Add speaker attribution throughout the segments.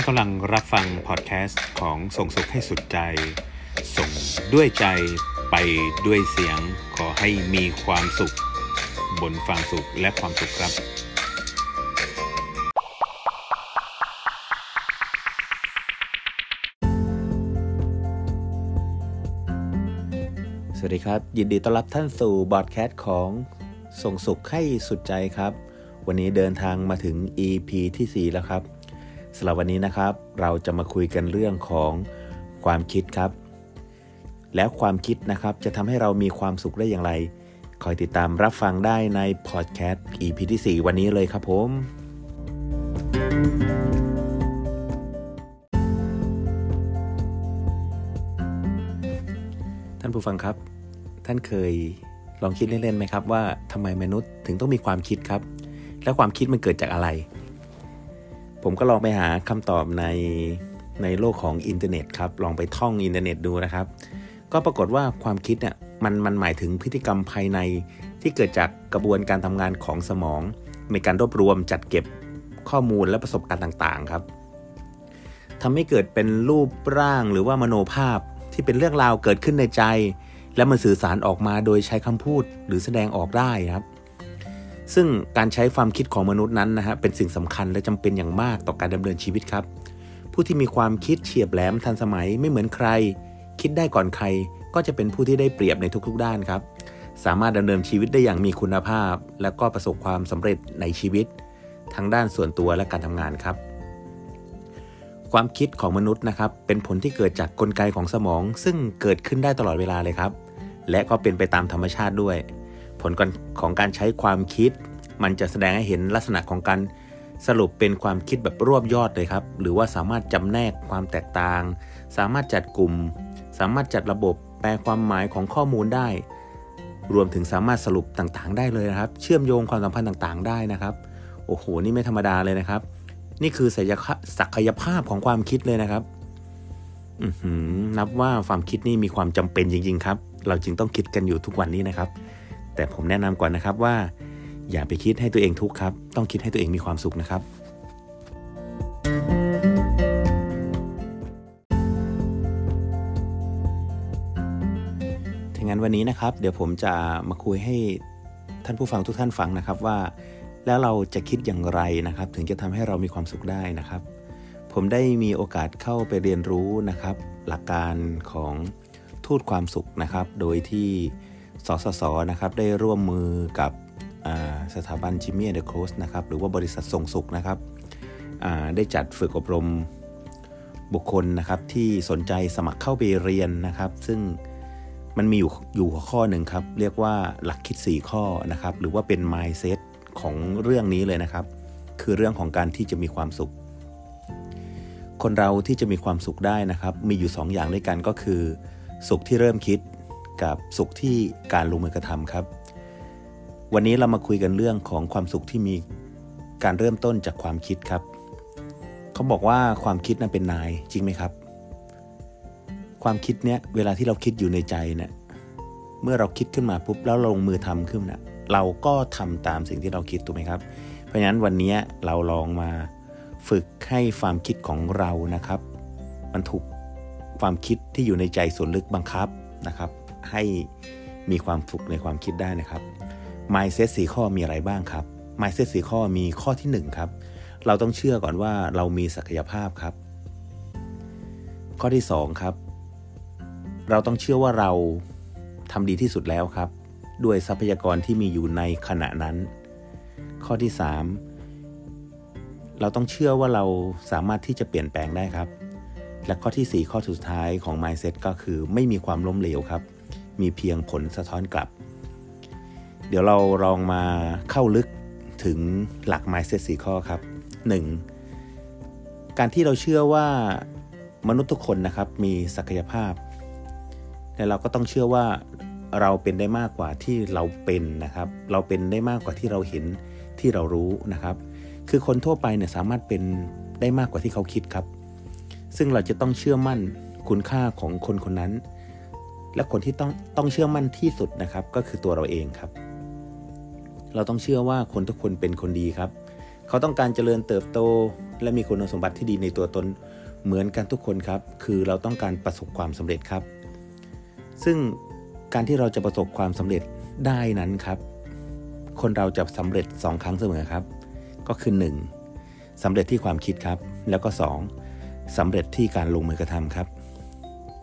Speaker 1: ท่านกำลังรับฟังพอดแคสต์ของส่งสุขให้สุดใจ ส่งด้วยใจไปด้วยเสียงขอให้มีความสุข บนความสุขและความสุขครับ
Speaker 2: สวัสดีครับ ยินดีต้อนรับท่านสู่พอดแคสต์ของส่งสุขให้สุดใจครับ วันนี้เดินทางมาถึง EP ที่ 4 แล้วครับ สำหรับวันนี้นะครับ เราจะมาคุยกันเรื่องของความคิดครับ แล้วความคิดนะครับจะทำให้เรามีความสุขได้อย่างไร คอยติดตามรับฟังได้ในพอดแคสต์ EP ที่ 4 วันนี้เลยครับผม ท่านผู้ฟังครับ ท่านเคยลองคิดเล่นๆไหมครับว่าทำไมมนุษย์ถึงต้องมีความคิดครับ และความคิดมันเกิดจากอะไร ผมก็ลองไปหาคำตอบในในโลกของอินเทอร์เน็ตครับ ลองไปท่องอินเทอร์เน็ตดูนะครับ ก็ปรากฏว่าความคิดเนี่ยมันมันหมายถึงพฤติกรรมภายในที่เกิดจากกระบวนการทำงานของสมอง ในการรวบรวมจัดเก็บข้อมูลและประสบการณ์ต่างๆครับทำให้เกิดเป็นรูปร่างหรือว่ามโนภาพที่เป็นเรื่องราวเกิดขึ้นในใจ และมันสื่อสารออกมาโดยใช้คำพูดหรือแสดงออกได้ครับ ซึ่งการใช้ความคิดของมนุษย์นั้นนะฮะเป็นสิ่งสำคัญและจำเป็นอย่างมากต่อการดำเนินชีวิตครับ ผู้ที่มีความคิดเฉียบแหลมทันสมัยไม่เหมือนใคร คิดได้ก่อนใครก็จะเป็นผู้ที่ได้เปรียบในทุกๆ ด้านครับ สามารถดำเนินชีวิตได้อย่างมีคุณภาพ และก็ประสบความสำเร็จในชีวิต ทั้งด้านส่วนตัวและการทำงานครับ ความคิดของมนุษย์นะครับเป็นผลที่เกิดจากกลไกของสมอง ซึ่งเกิดขึ้นได้ตลอดเวลาเลยครับ และก็เป็นไปตามธรรมชาติด้วย ผลของการใช้ความคิด มันจะแสดงให้เห็นลักษณะของการสรุปเป็นความคิดแบบรวบยอดเลยครับ หรือว่าสามารถจำแนกความแตกต่าง สามารถจัดกลุ่ม สามารถจัดระบบแปลความหมายของข้อมูลได้ รวมถึงสามารถสรุปต่างๆ ได้เลยนะครับ เชื่อมโยงความสัมพันธ์ต่างๆ ได้นะครับ โอ้โห นี่ไม่ธรรมดาเลยนะครับ นี่คือศักยภาพของความคิดเลยนะครับนับว่าความคิดนี่มีความจำเป็นจริง ๆ ครับ เราจึงต้องคิดกันอยู่ทุกวันนี้นะครับ แต่ผมแนะนำก่อนนะครับว่า อย่าไปคิดให้ตัวเองทุกข์ครับ ต้องคิดให้ตัวเองมีความสุขนะครับถ้างั้นวันนี้นะครับ เดี๋ยวผมจะมาคุยให้ท่านผู้ฟังทุกท่านฟังนะครับว่า แล้วเราจะคิดอย่างไรนะครับ ถึงจะทำให้เรามีความสุขได้นะครับ ผมได้มีโอกาสเข้าไปเรียนรู้นะครับ หลักการของทูตความสุขนะครับ โดยที่ สสสนะครับได้ร่วมมือกับสถาบันจิมมี่เดอะโคสนะครับหรือว่าบริษัทส่งสุขนะครับได้จัดฝึกอบรมบุคคลนะครับที่สนใจสมัครเข้าไปเรียนนะครับ ซึ่งมันมีอยู่อยู่หัวข้อหนึ่งครับ เรียกว่าหลักคิด 4 ข้อนะครับ หรือว่าเป็น mindset ของเรื่องนี้เลยนะครับ คือเรื่องของการที่จะมีความสุข คนเราที่จะมีความสุขได้นะครับ มีอยู่2อย่างด้วยกันก็คือ สุขที่เริ่มคิด กับสุขที่การลงมือกระทำครับ วันนี้เรามาคุยกันเรื่องของความสุขที่มีการเริ่มต้นจากความคิดครับเขาบอกว่าความคิดนั้นเป็นนายจริงไหมครับ ความคิดเนี้ยเวลาที่เราคิดอยู่ในใจเนี่ยเมื่อเราคิดขึ้นมาปุ๊บแล้วลงมือทำขึ้นนะเราก็ทำตามสิ่งที่เราคิดถูกไหมครับ เพราะฉะนั้นวันนี้เราลองมาฝึกให้ความคิดของเรานะครับ มันถูกความคิดที่อยู่ในใจส่วนลึกบังคับนะครับ ให้มีความฝึกในความคิดได้นะครับ mindset สีข้อมีอะไรบ้างครับ mindset สีข้อมีข้อที่ 1 ครับ เราต้องเชื่อก่อนว่าเรามีศักยภาพครับ ข้อที่ 2 ครับ เราต้องเชื่อว่าเราทำดีที่สุดแล้วครับ ด้วยทรัพยากรที่มีอยู่ในขณะนั้น ข้อที่ 3 เราต้องเชื่อว่าเราสามารถที่จะเปลี่ยนแปลงได้ครับ และข้อที่ 4 ข้อสุดท้ายของ mindset ก็คือไม่มีความล้มเหลวครับ มีเพียงผลสะท้อนกลับ เดี๋ยวเราลองมาเข้าลึกถึงหลัก mindset 4ข้อครับ 1. การที่เราเชื่อว่ามนุษย์ทุกคนนะครับมีศักยภาพ แต่เราก็ต้องเชื่อว่าเราเป็นได้มากกว่าที่เราเป็นนะครับ เราเป็นได้มากกว่าที่เราเห็นที่เรารู้นะครับ คือคนทั่วไปเนี่ยสามารถเป็นได้มากกว่าที่เขาคิดครับ ซึ่งเราจะต้องเชื่อมั่นคุณค่าของคนคนนั้น และคนที่ต้องต้องเชื่อมั่นที่สุดนะครับ ก็คือตัวเราเองครับ เราต้องเชื่อว่าคนทุกคนเป็นคนดีครับ เขาต้องการเจริญเติบโต และมีคุณสมบัติที่ดีในตัวตนเหมือนกันทุกคนครับ คือเราต้องการประสบความสำเร็จครับ ซึ่งการที่เราจะประสบความสำเร็จได้นั้นครับ คนเราจะสำเร็จสองครั้งเสมอครับ ก็คือ 1. สำเร็จที่ความคิดครับ แล้วก็ 2. สำเร็จที่การลงมือกระทำครับ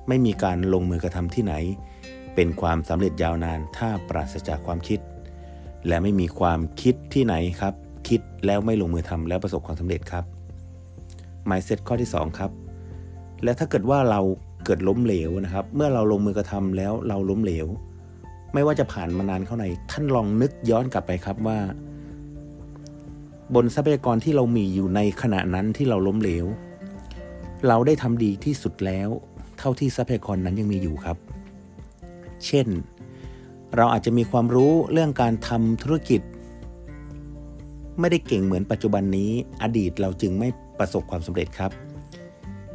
Speaker 2: ไม่มีการลงมือกระทำที่ไหน เป็นความสำเร็จยาวนานถ้าปราศจากความคิด และไม่มีความคิดที่ไหนครับ คิดแล้วไม่ลงมือทำแล้วประสบความสำเร็จครับ mindset ข้อที่ 2 ครับ และถ้าเกิดว่าเราเกิดล้มเหลวนะครับ เมื่อเราลงมือกระทำแล้วเราล้มเหลว ไม่ว่าจะผ่านมานานเท่าไหร่ท่านลองนึกย้อนกลับไปครับว่า บนทรัพยากรที่เรามีอยู่ในขณะนั้นที่เราล้มเหลว เราได้ทำดีที่สุดแล้ว เท่าที่ทรัพยากรนั้นยังมีอยู่ครับ เช่น เราอาจจะมีความรู้เรื่องการทำธุรกิจ ไม่ได้เก่งเหมือนปัจจุบันนี้ อดีตเราจึงไม่ประสบความสำเร็จครับ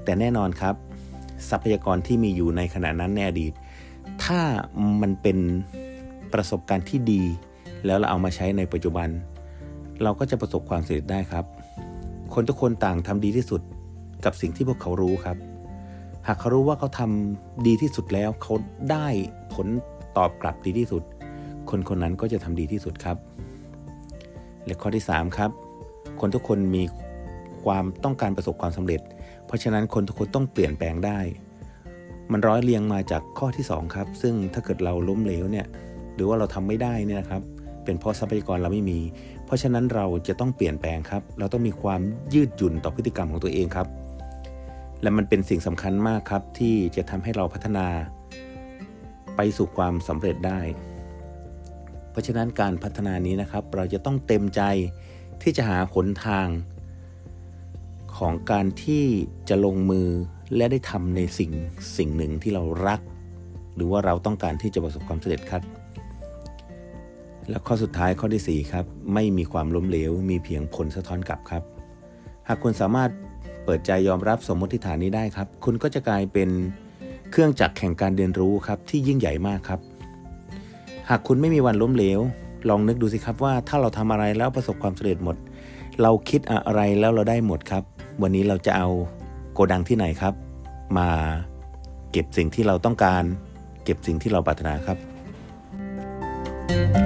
Speaker 2: แต่แน่นอนครับ ทรัพยากรที่มีอยู่ในขณะนั้นในอดีต ถ้ามันเป็นประสบการณ์ที่ดี แล้วเราเอามาใช้ในปัจจุบัน เราก็จะประสบความสำเร็จได้ครับ คนทุกคนต่างทำดีที่สุดกับสิ่งที่พวกเขารู้ครับ หากเขารู้ว่าเขาทำดีที่สุดแล้ว เขาได้ผลตอบกลับดีที่สุด คนคนนั้นก็จะทำดีที่สุดครับ และข้อที่ 3 ครับ คนทุกคนมีความต้องการประสบความสำเร็จ เพราะฉะนั้นคนทุกคนต้องเปลี่ยนแปลงได้ มันร้อยเรียงมาจากข้อที่ 2 ครับ ซึ่งถ้าเกิดเราล้มเหลวเนี่ยหรือว่าเราทำไม่ได้เนี่ยนะครับ เป็นเพราะทรัพยากรเราไม่มี เพราะฉะนั้นเราจะต้องเปลี่ยนแปลงครับ เราต้องมีความยืดหยุ่นต่อพฤติกรรมของตัวเองครับ และมันเป็นสิ่งสำคัญมากครับที่จะทำให้เราพัฒนา ไปสู่ความสำเร็จได้ เพราะฉะนั้นการพัฒนานี้นะครับ เราจะต้องเต็มใจที่จะหาหนทาง ของการที่จะลงมือและได้ทำในสิ่งสิ่งหนึ่งที่เรารัก หรือว่าเราต้องการที่จะประสบความสำเร็จครับและข้อสุดท้ายข้อที่ 4 ครับ ไม่มีความล้มเหลว มีเพียงผลสะท้อนกลับครับ หากคุณสามารถ เปิดใจยอมรับสมมติฐานนี้ได้ครับ คุณก็จะกลายเป็นเครื่องจักรแข่งการเรียนรู้ครับที่ยิ่งใหญ่มากครับ หากคุณไม่มีวันล้มเหลว ลองนึกดูสิครับว่าถ้าเราทำอะไรแล้วประสบความสำเร็จหมด เราคิดอะไรแล้วเราได้หมดครับ วันนี้เราจะเอาโกดังที่ไหนครับ มาเก็บสิ่งที่เราต้องการ เก็บสิ่งที่เราปรารถนาครับผม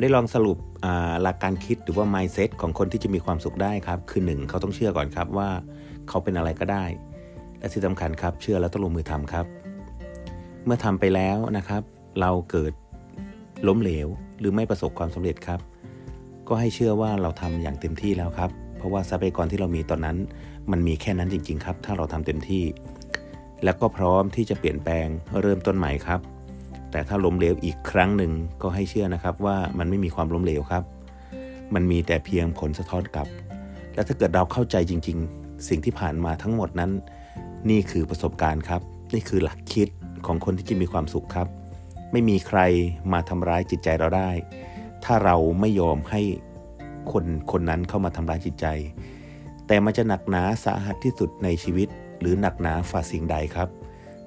Speaker 2: ได้ลองสรุปหลักการคิดหรือว่า mindset ของคนที่จะมีความสุขได้ครับ คือ 1 เขาต้องเชื่อก่อนครับว่าเขาเป็นอะไรก็ได้ และที่สำคัญครับ เชื่อแล้วต้องลงมือทำครับ เมื่อทำไปแล้วนะครับ เราเกิดล้มเหลว หรือไม่ประสบความสำเร็จครับ ก็ให้เชื่อว่าเราทำอย่างเต็มที่แล้วครับ เพราะว่าทรัพยากรที่เรามีตอนนั้น มันมีแค่นั้นจริง ๆ ครับ ถ้าเราทำเต็มที่ แล้วก็พร้อมที่จะเปลี่ยนแปลงเริ่มต้นใหม่ครับ แต่ถ้าล้มเหลวอีกครั้งหนึ่งก็ให้เชื่อนะครับว่ามันไม่มีความล้มเหลวครับ มันมีแต่เพียงผลสะท้อนกลับ และถ้าเกิดเราเข้าใจจริง ๆ สิ่งที่ผ่านมาทั้งหมดนั้น นี่คือประสบการณ์ครับ นี่คือหลักคิดของคนที่จะมีความสุขครับ ไม่มีใครมาทำร้ายจิตใจเราได้ ถ้าเราไม่ยอมให้คนคนนั้นเข้ามาทำร้ายจิตใจ แต่มันจะหนักหนาสาหัสที่สุดในชีวิต หรือหนักหนาฝ่าสิ่งใดครับ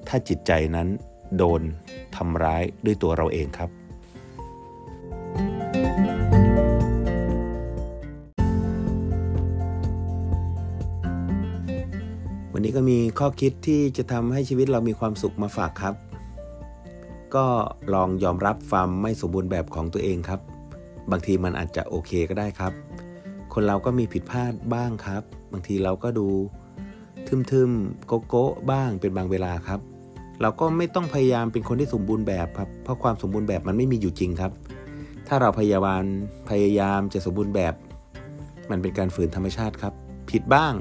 Speaker 2: ถ้าจิตใจนั้น โดนทำร้ายด้วยตัวเราเองครับ วันนี้ก็มีข้อคิดที่จะทำให้ชีวิตเรามีความสุขมาฝากครับ ก็ลองยอมรับความไม่สมบูรณ์แบบของตัวเองครับ บางทีมันอาจจะโอเคก็ได้ครับ คนเราก็มีผิดพลาดบ้างครับ บางทีเราก็ดูทึมๆโกโก้บ้างเป็นบางเวลาครับ เราก็ไม่ต้องพยายามเป็นคนที่สมบูรณ์แบบครับ เพราะความสมบูรณ์แบบมันไม่มีอยู่จริงครับ ถ้าเราพยายามพยายามจะสมบูรณ์แบบ มันเป็นการฝืนธรรมชาติครับ ผิดบ้าง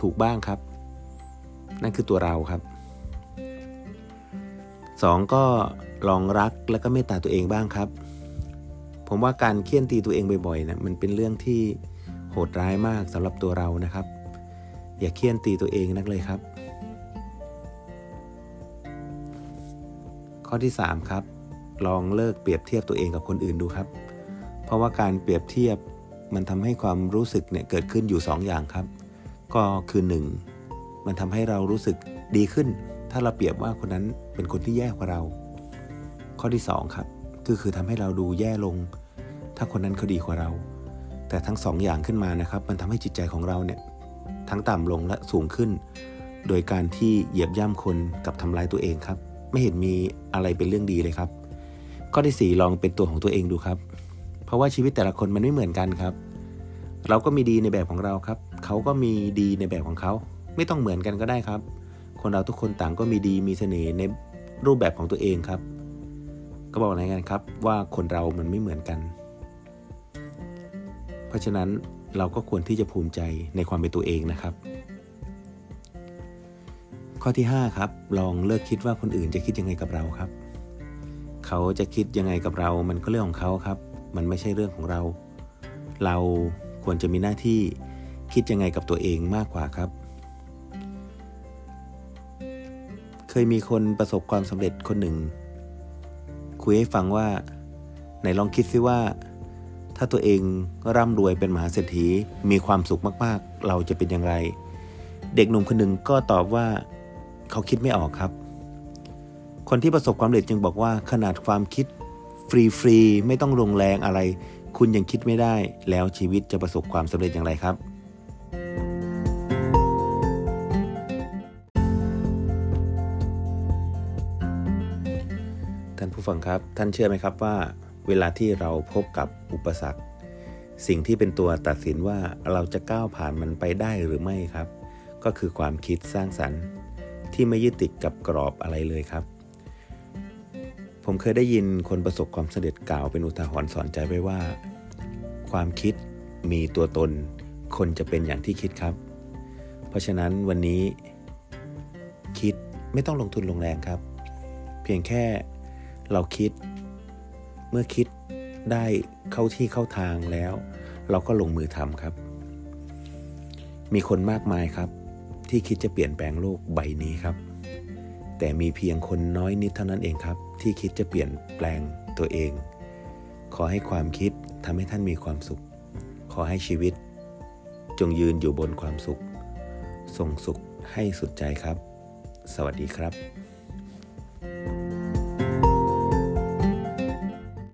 Speaker 2: ถูกบ้างครับ นั่นคือตัวเราครับ 2. ก็ลองรักและก็เมตตาตัวเองบ้างครับ ผมว่าการเคี่ยนตีตัวเองบ่อยๆนะมันเป็นเรื่องที่โหดร้ายมากสำหรับตัวเรานะครับ อย่าเคี่ยนตีตัวเองนักเลยครับ ข้อที่ 3 ครับ ลองเลิกเปรียบเทียบตัวเองกับคนอื่นดูครับ เพราะว่าการเปรียบเทียบมันทำให้ความรู้สึกเนี่ยเกิดขึ้นอยู่ 2ออย่างครับ ก็คือ 1. มันทำให้เรารู้สึกดีขึ้น ถ้าเราเปรียบว่าคนนั้นเป็นคนที่แย่กว่าเรา ข้อที่สองครับก็คือทำให้เราดูแย่ลง ถ้าคนนั้นเขาดีกว่าเรา แต่ทั้งสองอย่างขึ้นมานะครับ มันทำให้จิตใจของเราเนี่ยทั้งต่ำลงและสูงขึ้น โดยการที่เหยียบย่ำคนกับทำร้ายตัวเองครับ ไม่เห็นมีอะไรเป็นเรื่องดีเลยครับ ข้อที่สี่ลองเป็นตัวของตัวเองดูครับ เพราะว่าชีวิตแต่ละคนมันไม่เหมือนกันครับ เราก็มีดีในแบบของเราครับ เขาก็มีดีในแบบของเขา ไม่ต้องเหมือนกันก็ได้ครับ คนเราทุกคนต่างก็มีดีมีเสน่ห์ในรูปแบบของตัวเองครับ ก็บอกอะไรกันครับว่าคนเรามันไม่เหมือนกัน เพราะฉะนั้นเราก็ควรที่จะภูมิใจในความเป็นตัวเองนะครับ ข้อที่ 5 ครับ ลองเลิกคิดว่าคนอื่นจะคิดยังไงกับเราครับ เขาจะคิดยังไงกับเรา มันก็เรื่องของเขาครับ มันไม่ใช่เรื่องของเรา เราควรจะมีหน้าที่คิดยังไงกับตัวเองมากกว่าครับ เคยมีคนประสบความสำเร็จคนหนึ่ง คุยให้ฟังว่าไหนลองคิดซิว่า ถ้าตัวเองร่ำรวยเป็นมหาเศรษฐีมีความสุขมากๆ เราจะเป็นอย่างไร เด็กหนุ่มคนหนึ่งก็ตอบว่า เขาคิดไม่ออกครับ คนที่ประสบความสำเร็จจึงบอกว่าขนาดความคิดฟรีๆไม่ต้องลงแรงอะไร คุณยังคิดไม่ได้ แล้วชีวิตจะประสบความสำเร็จอย่างไรครับ ท่านผู้ฟังครับ ท่านเชื่อไหมครับว่า เวลาที่เราพบกับอุปสรรค สิ่งที่เป็นตัวตัดสินว่าเราจะก้าวผ่านมันไปได้หรือไม่ครับ ก็คือความคิดสร้างสรรค์ ที่ไม่ยึดติดกับกรอบอะไรเลยครับ ผมเคยได้ยินคนประสบความสำเร็จกล่าวเป็นอุทาหรณ์สอนใจไว้ว่า ความคิดมีตัวตน คนจะเป็นอย่างที่คิดครับ เพราะฉะนั้นวันนี้ คิดไม่ต้องลงทุนลงแรงครับ เพียงแค่เราคิด เมื่อคิดได้เข้าที่เข้าทางแล้ว เราก็ลงมือทำครับ มีคนมากมายครับ ที่คิดจะเปลี่ยนแปลงโลกใบนี้ครับ แต่มีเพียงคนน้อยนิดเท่านั้นเองครับ ที่คิดจะเปลี่ยนแปลงตัวเอง ขอให้ความคิดทำให้ท่านมีความสุข ขอให้ชีวิต จงยืนอยู่บนความสุข ส่งสุขให้สุดใจครับ สวัสดีครับ